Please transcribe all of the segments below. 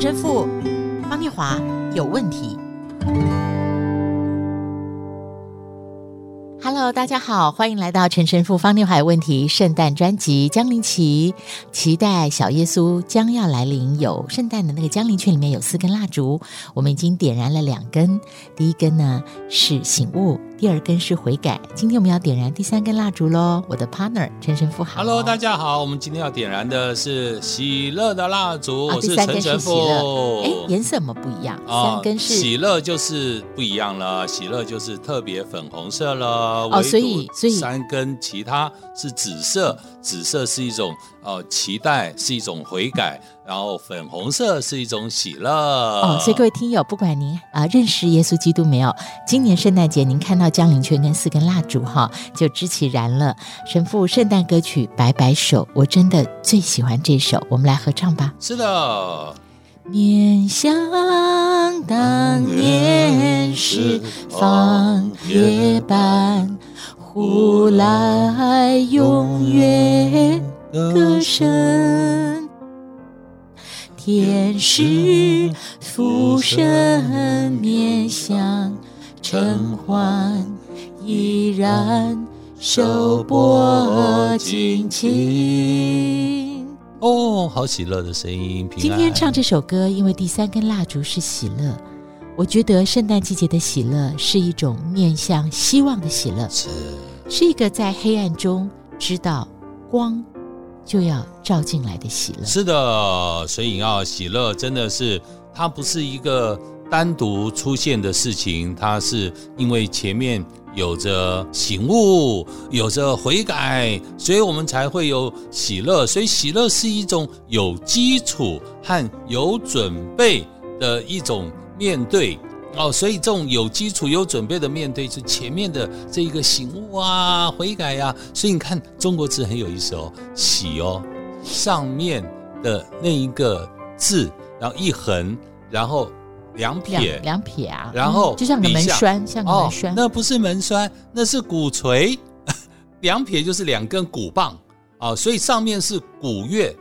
陈神父方念华有问题。Hello，大家好，欢迎来到陈神父方念华问题圣诞专辑。江临期，期待小耶稣将要来临。有圣诞的那个江临圈里面有四根蜡烛，我们已经点燃了两根。第一根呢是醒悟。第二根是悔改，今天我们要点燃第三根蜡烛喽。我的 partner 陈神父好，Hello，大家好，我们今天要点燃的是喜乐的蜡烛，哦、第三根是喜乐。哎，颜色怎么不一样？啊、三根是喜乐，就是不一样了。喜乐就是特别粉红色了。哦，所以所以三根其他是紫色，紫色是一种。呃，期待是一种悔改，然后粉红色是一种喜乐。哦，所以各位听友，不管您啊、呃、认识耶稣基督没有，今年圣诞节您看到降临圈跟四根蜡烛哈，就知其然了。神父圣诞歌曲《摆摆手》，我真的最喜欢这首，我们来合唱吧。是的，面向当年时放夜半，呼来永远。歌声，天使浮生面相尘寰，依然手拨紧紧。哦，好喜乐的声音！今天唱这首歌，因为第三根蜡烛是喜乐。我觉得圣诞季节的喜乐是一种面向希望的喜乐，是，是一个在黑暗中知道光。就要照进来的喜乐，是的，所以要喜乐，真的是它不是一个单独出现的事情，它是因为前面有着醒悟，有着悔改，所以我们才会有喜乐。所以喜乐是一种有基础和有准备的一种面对。哦，所以这种有基础、有准备的面对，是前面的这一个醒悟啊、悔改呀、啊。所以你看，中国字很有意思哦，“喜”哦，上面的那一个字，然后一横，然后两撇，两撇啊，然后、嗯、就像个门栓，像个门栓、哦。那不是门栓，那是鼓槌，两撇就是两根鼓棒啊、哦，所以上面是鼓乐。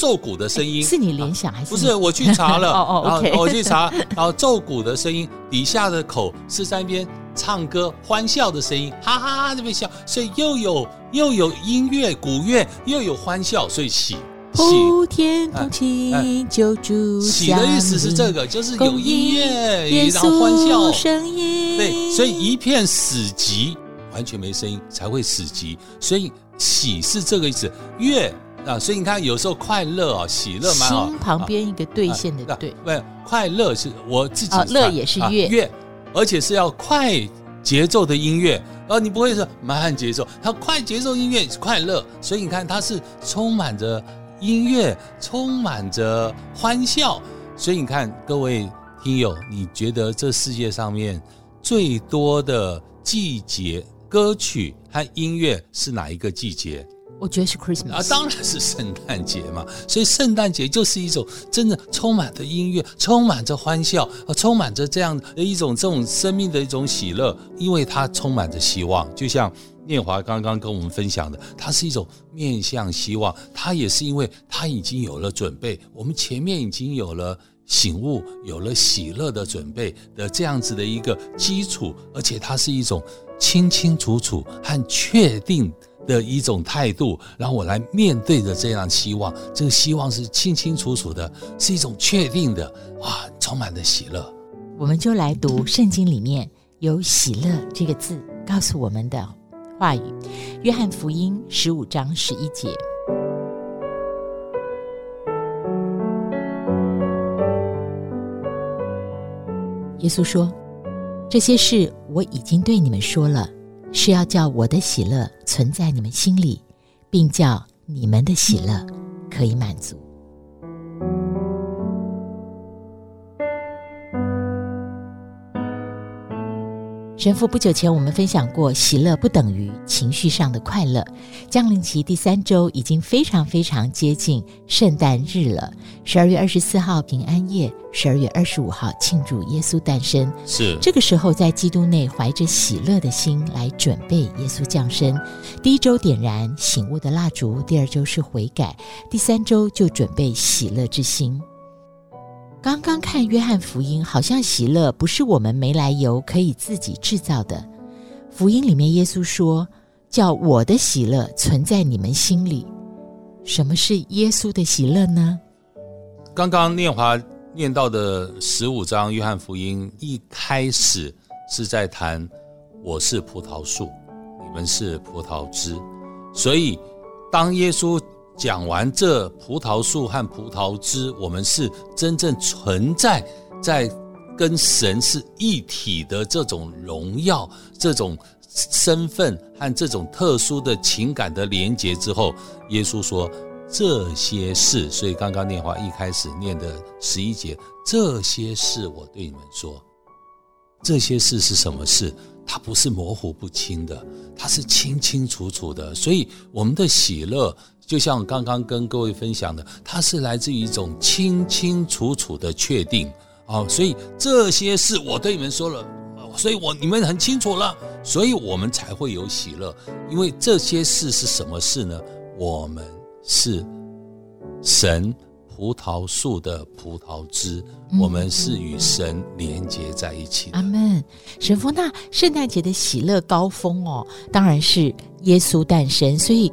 奏鼓的声音是你联想还是？不是，我去查了，哦哦，我去查，然后奏鼓的声音底下的口是在那边唱歌欢笑的声音，哈哈哈这边笑，所以又有又有音乐鼓乐，又有欢笑，所以喜喜。普天同庆，救主喜的意思是这个，就是有音乐，然后欢笑声音。对，所以一片死寂，完全没声音才会死寂，所以喜是这个意思，乐。啊，所以你看，有时候快乐啊，喜乐蛮好。心旁边一个兑现的对，不、啊啊，快乐是我自己。乐也是乐乐，而且是要快节奏的音乐，然、啊、你不会说慢节奏，它快节奏音乐是快乐。所以你看，它是充满着音乐，充满着欢笑。所以你看，各位听友，你觉得这世界上面最多的季节歌曲和音乐是哪一个季节？我觉得是 Christmas 啊，当然是圣诞节嘛。所以圣诞节就是一种真的充满着音乐，充满着欢笑，啊充满着这样的一种这种生命的一种喜乐，因为它充满着希望。就像念华刚刚跟我们分享的，它是一种面向希望，它也是因为它已经有了准备，我们前面已经有了醒悟，有了喜乐的准备的这样子的一个基础，而且它是一种清清楚楚和确定。的一种态度，让我来面对着这样希望，这个希望是清清楚楚的，是一种确定的，哇，充满了喜乐。我们就来读圣经里面有“喜乐”这个字告诉我们的话语，《约翰福音》十五章十一节，耶稣说：“这些事我已经对你们说了。”是要叫我的喜乐存在你们心里，并叫你们的喜乐可以满足。神父，不久前我们分享过，喜乐不等于情绪上的快乐。降临期第三周已经非常非常接近圣诞日了，十二月二十四号平安夜，十二月二十五号庆祝耶稣诞生。是这个时候，在基督内怀着喜乐的心来准备耶稣降生。第一周点燃醒悟的蜡烛，第二周是悔改，第三周就准备喜乐之心。刚刚看约翰福音，好像喜乐不是我们没来由可以自己制造的。福音里面耶稣说：“叫我的喜乐存在你们心里。”什么是耶稣的喜乐呢？刚刚念华念到的十五章约翰福音一开始是在谈我是葡萄树，你们是葡萄枝，所以当耶稣讲完这葡萄树和葡萄枝，我们是真正存在在跟神是一体的这种荣耀、这种身份和这种特殊的情感的连结之后，耶稣说。这些事，所以刚刚念华一开始念的十一节，这些事我对你们说，这些事是什么事？它不是模糊不清的，它是清清楚楚的。所以我们的喜乐，就像刚刚跟各位分享的，它是来自于一种清清楚楚的确定啊。所以这些事我对你们说了，所以我你们很清楚了，所以我们才会有喜乐。因为这些事是什么事呢？我们。是神葡萄树的葡萄枝，我们是与神连接在一起的。阿门。神父，那圣诞节的喜乐高峰哦，当然是耶稣诞生。所以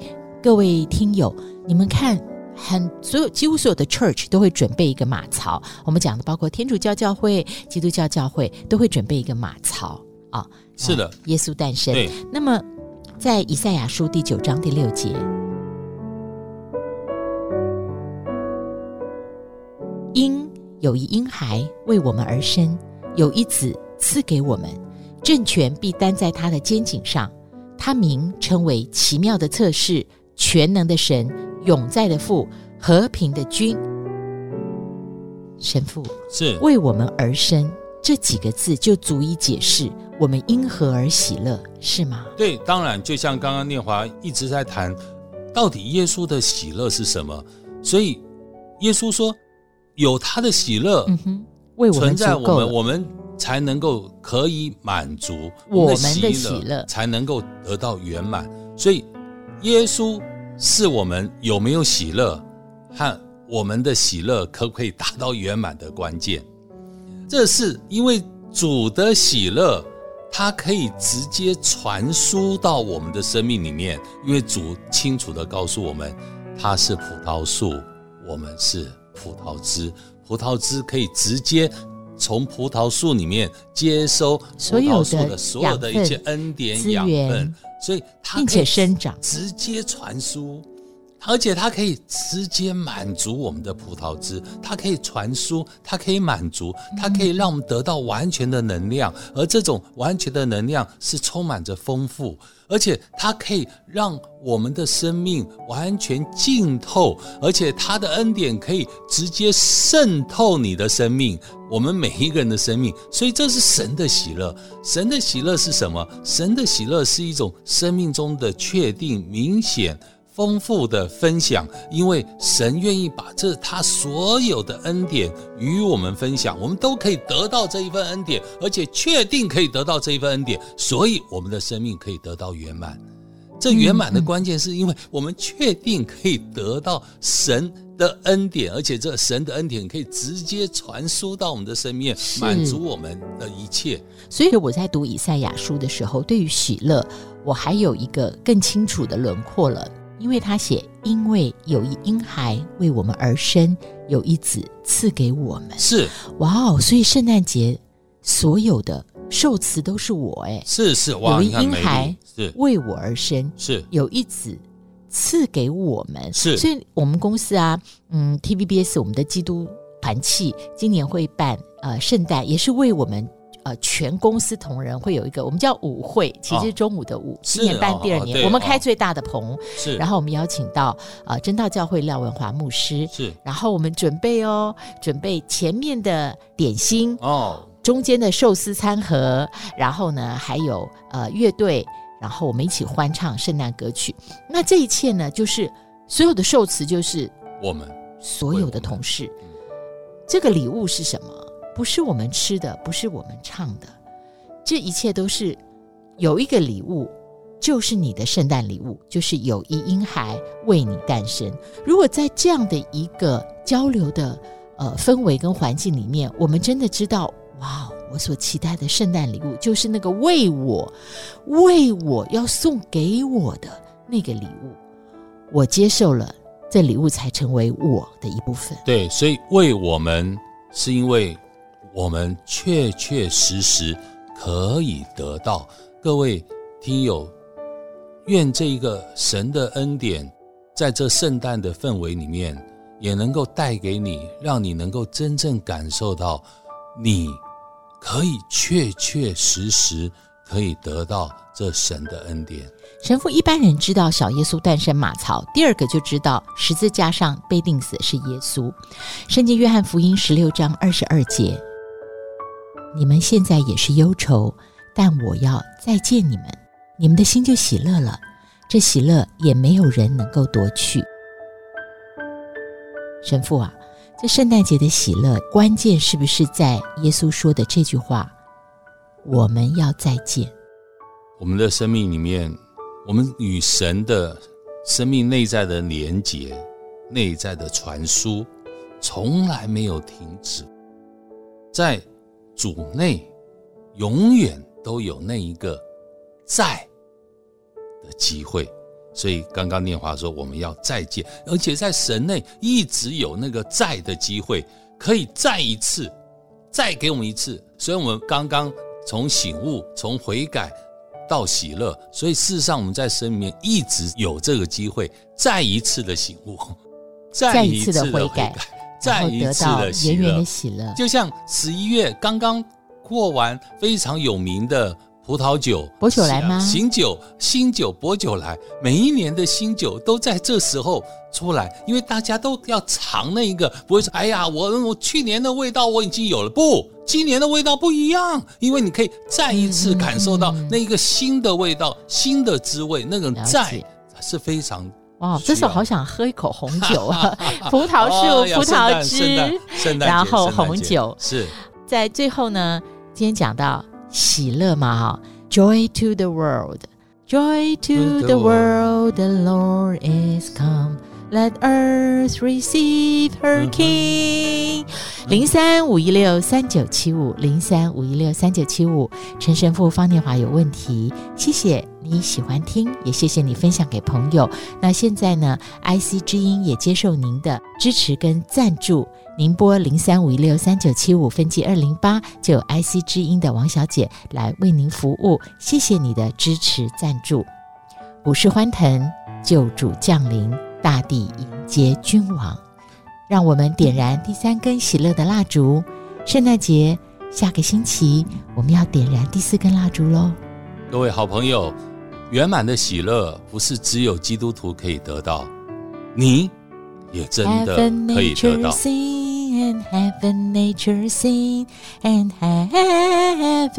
各位听友，你们看，很所有几乎所有的 church 都会准备一个马槽。我们讲的包括天主教教会、基督教教会都会准备一个马槽啊。是的，耶稣诞生。那么在以赛亚书第九章第六节。因有一婴孩为我们而生，有一子赐给我们，政权必担在他的肩颈上。他名称为奇妙的策士、全能的神、永在的父、和平的君。神父是为我们而生这几个字就足以解释我们因何而喜乐，是吗？对，当然，就像刚刚念华一直在谈，到底耶稣的喜乐是什么？所以耶稣说。有他的喜乐，嗯哼，为我们存在我们，我们才能够可以满足我们的喜乐，才能够得到圆满。所以，耶稣是我们有没有喜乐和我们的喜乐可不可以达到圆满的关键。这是因为主的喜乐，它可以直接传输到我们的生命里面，因为主清楚地告诉我们，他是葡萄树，我们是。葡萄枝，葡萄枝可以直接从葡萄树里面接收葡萄树的所有的一些恩典养分，所以它并且生长，直接传输。而且它可以直接满足我们的葡萄汁，它可以传输，它可以满足，它可以让我们得到完全的能量，而这种完全的能量是充满着丰富，而且它可以让我们的生命完全浸透，而且它的恩典可以直接渗透你的生命，我们每一个人的生命，所以这是神的喜乐。神的喜乐是什么？神的喜乐是一种生命中的确定、明显。丰富的分享，因为神愿意把这他所有的恩典与我们分享，我们都可以得到这一份恩典，而且确定可以得到这一份恩典，所以我们的生命可以得到圆满。这圆满的关键是因为我们确定可以得到神的恩典，而且这神的恩典可以直接传输到我们的生命，满足我们的一切。所以我在读以赛亚书的时候，对于喜乐，我还有一个更清楚的轮廓了。因为他写，因为有一婴孩为我们而生，有一子赐给我们。是，哇哦！所以圣诞节所有的受词都是我哎，是是，哇，有一婴孩是为我而生，是有一子赐给我们。是，所以我们公司啊，嗯，TVBS 我们的基督团契今年会办呃圣诞，也是为我们。呃，全公司同仁会有一个，我们叫舞会，其实中午的舞。哦、今年办第二年，哦、我们开最大的棚。是，然后我们邀请到呃真道教会廖文华牧师。是，然后我们准备哦，准备前面的点心哦，中间的寿司餐盒，然后呢还有呃乐队，然后我们一起欢唱圣诞歌曲。那这一切呢，就是所有的受词就是我们所有的同事。这个礼物是什么？不是我们吃的，不是我们唱的，这一切都是有一个礼物，就是你的圣诞礼物，就是有一婴孩为你诞生。如果在这样的一个交流的呃氛围跟环境里面，我们真的知道，哇，我所期待的圣诞礼物就是那个为我为我要送给我的那个礼物，我接受了，这礼物才成为我的一部分。对，所以为我们是因为我们确确实实可以得到。各位听友，愿这一个神的恩典，在这圣诞的氛围里面，也能够带给你，让你能够真正感受到，你可以确确实实可以得到这神的恩典。神父一般人知道小耶稣诞生马槽，第二个就知道十字架上被钉死是耶稣。圣经约翰福音十六章二十二节，你们现在也是忧愁。但我要再见你们，你们的心就喜乐了。这喜乐也没有人能够夺去。神父啊，这圣诞节的喜乐，关键是不是在耶稣说的这句话？我们要再见。我们的生命里面，我们与神的生命内在的连结、内在的传输，从来没有停止，在主内永远。都有那一个在的机会，所以刚刚念华说我们要再见，而且在神内一直有那个在的机会，可以再一次，再给我们一次。所以我们刚刚从醒悟、从悔改到喜乐，所以事实上我们在生里面一直有这个机会，再一次的醒悟，再一次的悔改，再一次的喜乐，就像十一月刚刚。过完非常有名的葡萄酒，薄酒来吗？醒酒、新酒、薄酒来，每一年的新酒都在这时候出来，因为大家都要尝那一个，不会说，哎呀，我我去年的味道我已经有了，不，今年的味道不一样，因为你可以再一次感受到那一个新的味道、嗯、新的滋味，那种在是非常哇，这时候好想喝一口红酒啊，葡萄树、哦、葡萄汁，然后红酒。是。在最后呢。今天讲到喜乐嘛，哈，Joy to the world，Joy to the world，The Lord is come，Let earth receive her King。零三五一六三九七五，零三五一六三九七五。陈神父方念华有问题，谢谢你喜欢听，也谢谢你分享给朋友。那现在呢，IC 之音也接受您的支持跟赞助。您拨零三五一六三九七五分机二零八，就有 IC 之音的王小姐来为您服务。谢谢你的支持赞助。股市欢腾，救主降临，大地迎接君王。让我们点燃第三根喜乐的蜡烛。圣诞节下个星期，我们要点燃第四根蜡烛喽。各位好朋友，圆满的喜乐不是只有基督徒可以得到，你也真的可以得到。And heaven, nature sing, and heaven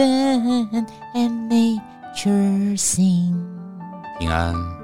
and nature sing. 平安。